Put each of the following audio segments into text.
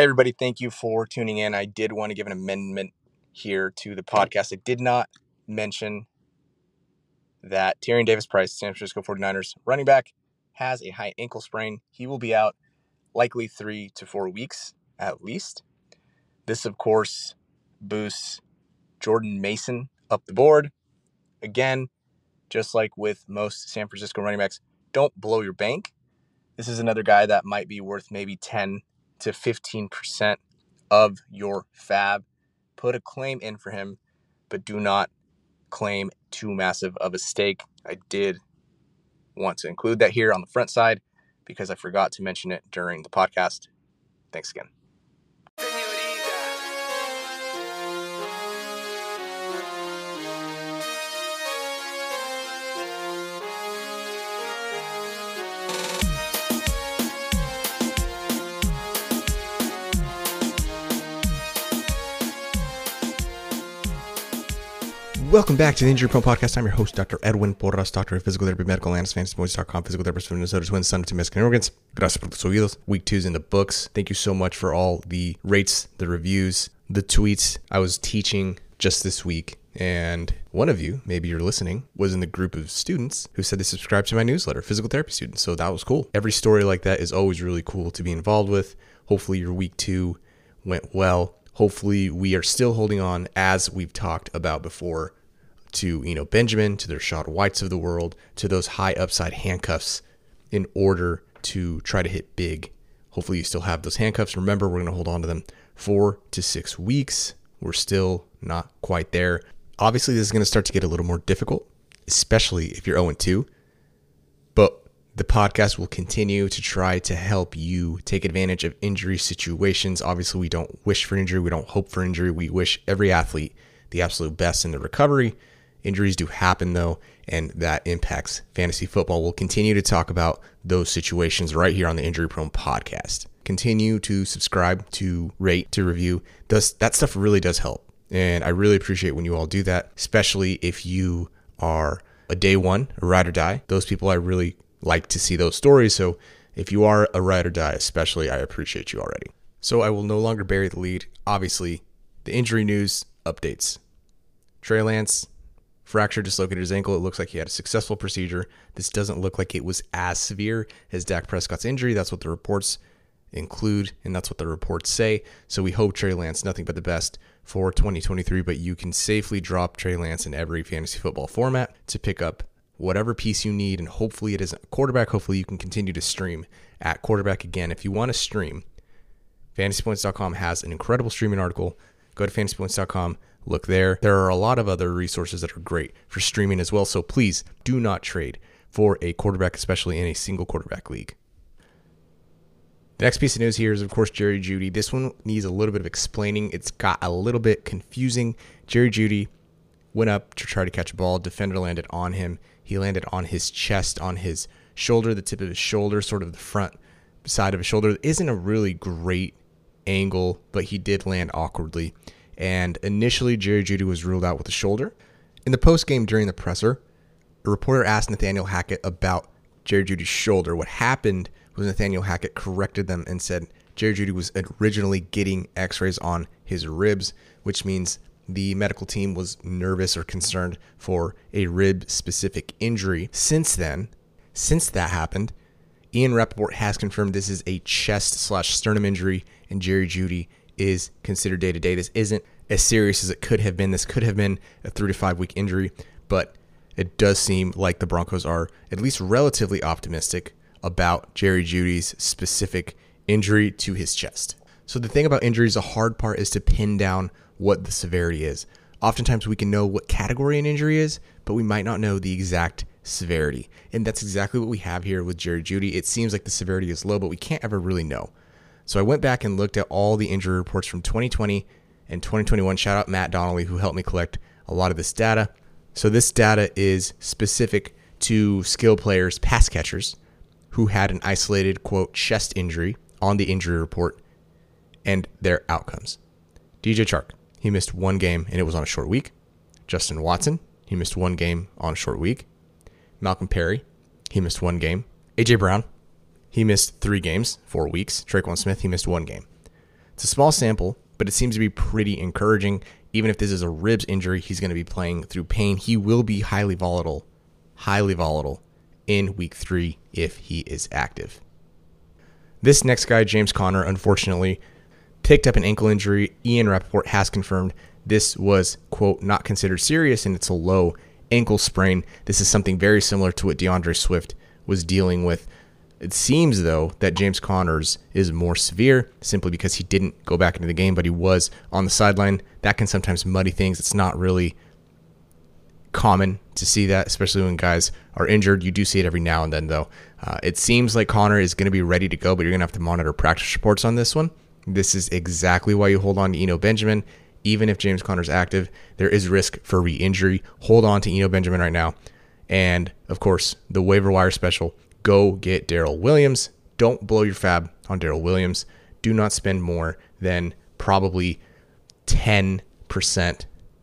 Hey, everybody. Thank you for tuning in. I did want to give an amendment here to the podcast. I did not mention that Tyrion Davis Price, San Francisco 49ers running back, has a high ankle sprain. He will be out likely three to four weeks at least. This, of course, boosts Jordan Mason up the board. Again, just like with most San Francisco running backs, don't blow your bank. This is another guy that might be worth maybe 10 to 15% of your fab. Put a claim in for him, but do not claim too massive of a stake. I did want to include that here on the front side because I forgot to mention it during the podcast. Thanks again. Welcome back to the Injury Prone Podcast. I'm your host, Dr. Edwin Porras, doctor of physical therapy, medical analyst, fantasypoints.com, physical therapist from Minnesota Twins, son of two Mexican organs. Gracias por tus oídos. Week two's in the books. Thank you so much for all the rates, the reviews, the tweets. I was teaching just this week, and one of you, maybe you're listening, was in the group of students who said they subscribed to my newsletter, physical therapy students. So that was cool. Every story like that is always really cool to be involved with. Hopefully, your week two went well. Hopefully, we are still holding on as we've talked about before to Eno Benjamin, to the Rachaad Whites of the world, to those high upside handcuffs in order to try to hit big. Hopefully, you still have those handcuffs. Remember, we're going to hold on to them four to six weeks. We're still not quite there. Obviously, this is going to start to get a little more difficult, especially if you're 0 2. But the podcast will continue to try to help you take advantage of injury situations. Obviously, we don't wish for injury, we don't hope for injury. We wish every athlete the absolute best in the recovery Injuries do happen though, and that impacts fantasy football. We'll continue to talk about those situations right here on the Injury Prone podcast. Continue to subscribe, to rate, to review. Does that stuff really does help. And I really appreciate when you all do that, especially if you are a day one, a ride or die. Those people I really like to see those stories. So if you are a ride or die, especially, I appreciate you already. So I will no longer bury the lead. Obviously, the injury news updates. Trey Lance fracture dislocated his ankle. It looks like he had a successful procedure. This doesn't look like it was as severe as Dak Prescott's injury. That's what the reports include, and that's what the reports say. So we hope Trey Lance nothing but the best for 2023, but you can safely drop Trey Lance in every fantasy football format to pick up whatever piece you need, and hopefully it isn't quarterback. Hopefully you can continue to stream at quarterback again. If you want to stream, fantasypoints.com has an incredible streaming article. Go to fantasypoints.com look there. There are a lot of other resources that are great for streaming as well. So please do not trade for a quarterback, especially in a single quarterback league. The next piece of news here is, of course, Jerry Jeudy. This one needs a little bit of explaining. It's got a little bit confusing. Jerry Jeudy went up to try to catch a ball. Defender landed on him. He landed on his chest, on his shoulder, the tip of his shoulder, sort of the front side of his shoulder. It isn't a really great angle, but he did land awkwardly and initially Jerry Jeudy was ruled out with a shoulder. In the post game during the presser, a reporter asked Nathaniel Hackett about Jerry Jeudy's shoulder. What happened was Nathaniel Hackett corrected them and said Jerry Jeudy was originally getting x rays on his ribs, which means the medical team was nervous or concerned for a rib specific injury. Since then, since that happened, Ian Rapoport has confirmed this is a chest slash sternum injury, and Jerry Jeudy is considered day to day. This isn't as serious as it could have been. This could have been a three to five week injury, but it does seem like the Broncos are at least relatively optimistic about Jerry Jeudy's specific injury to his chest. So the thing about injuries, the hard part is to pin down what the severity is. Oftentimes we can know what category an injury is, but we might not know the exact severity. And that's exactly what we have here with Jerry Jeudy. It seems like the severity is low, but we can't ever really know. So I went back and looked at all the injury reports from 2020 and 2021. Shout out Matt Donnelly, who helped me collect a lot of this data. So this data is specific to skill players, pass catchers, who had an isolated, quote, chest injury on the injury report and their outcomes. DJ Chark, he missed one game and it was on a short week. Justin Watson, he missed one game on a short week. Malcolm Perry, he missed one game. AJ Brown, he missed three games, four weeks. Tre'Quan Smith, he missed one game. It's a small sample, but it seems to be pretty encouraging. Even if this is a ribs injury, he's going to be playing through pain. He will be highly volatile, highly volatile in week three if he is active. This next guy, James Conner, unfortunately picked up an ankle injury. Ian Rapoport has confirmed this was, quote, not considered serious and it's a low ankle sprain. This is something very similar to what D'Andre Swift was dealing with. It seems, though, that James Conner's is more severe simply because he didn't go back into the game, but he was on the sideline. That can sometimes muddy things. It's not really common to see that, especially when guys are injured. You do see it every now and then, though. Uh, it seems like Conner is going to be ready to go, but you're going to have to monitor practice reports on this one. This is exactly why you hold on to Eno Benjamin. Even if James Conner's active, there is risk for re injury. Hold on to Eno Benjamin right now. And of course, the waiver wire special go get Darrel Williams. Don't blow your fab on Darrel Williams. Do not spend more than probably 10%,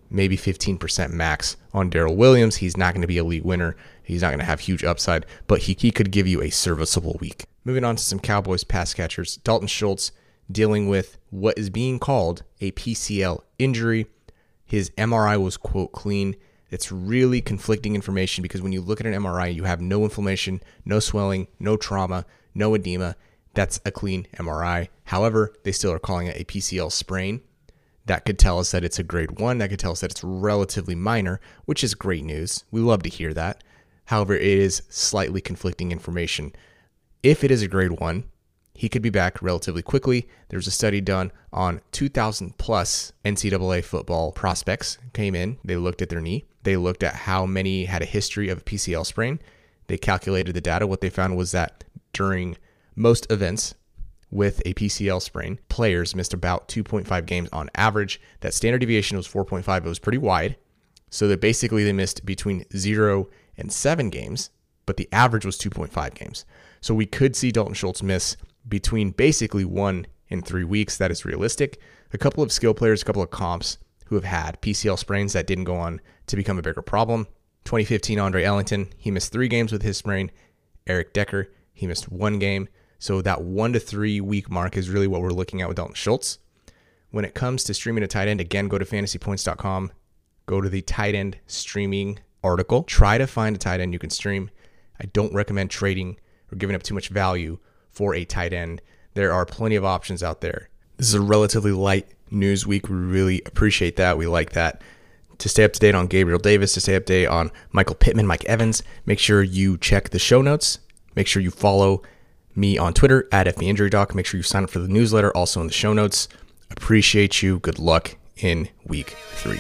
maybe 15% max on Darrel Williams. He's not going to be a league winner. He's not going to have huge upside, but he, he could give you a serviceable week. Moving on to some Cowboys pass catchers. Dalton Schultz dealing with what is being called a PCL injury. His MRI was, quote, clean. It's really conflicting information because when you look at an MRI, you have no inflammation, no swelling, no trauma, no edema. That's a clean MRI. However, they still are calling it a PCL sprain. That could tell us that it's a grade one. That could tell us that it's relatively minor, which is great news. We love to hear that. However, it is slightly conflicting information. If it is a grade one, he could be back relatively quickly. There's a study done on 2,000 plus NCAA football prospects came in. They looked at their knee. They looked at how many had a history of a PCL sprain. They calculated the data. What they found was that during most events with a PCL sprain, players missed about 2.5 games on average. That standard deviation was 4.5. It was pretty wide. So that basically they missed between zero and seven games, but the average was 2.5 games. So we could see Dalton Schultz miss between basically one and three weeks. That is realistic. A couple of skill players, a couple of comps who have had PCL sprains that didn't go on to become a bigger problem. 2015 Andre Ellington, he missed three games with his sprain. Eric Decker, he missed one game. So that one to three week mark is really what we're looking at with Dalton Schultz. When it comes to streaming a tight end, again, go to fantasypoints.com, go to the tight end streaming article. Try to find a tight end you can stream. I don't recommend trading or giving up too much value for a tight end. There are plenty of options out there. This is a relatively light news week. We really appreciate that. We like that. To stay up to date on Gabriel Davis, to stay up to date on Michael Pittman, Mike Evans, make sure you check the show notes. Make sure you follow me on Twitter at FBInjuryDoc. Make sure you sign up for the newsletter, also in the show notes. Appreciate you. Good luck in week three.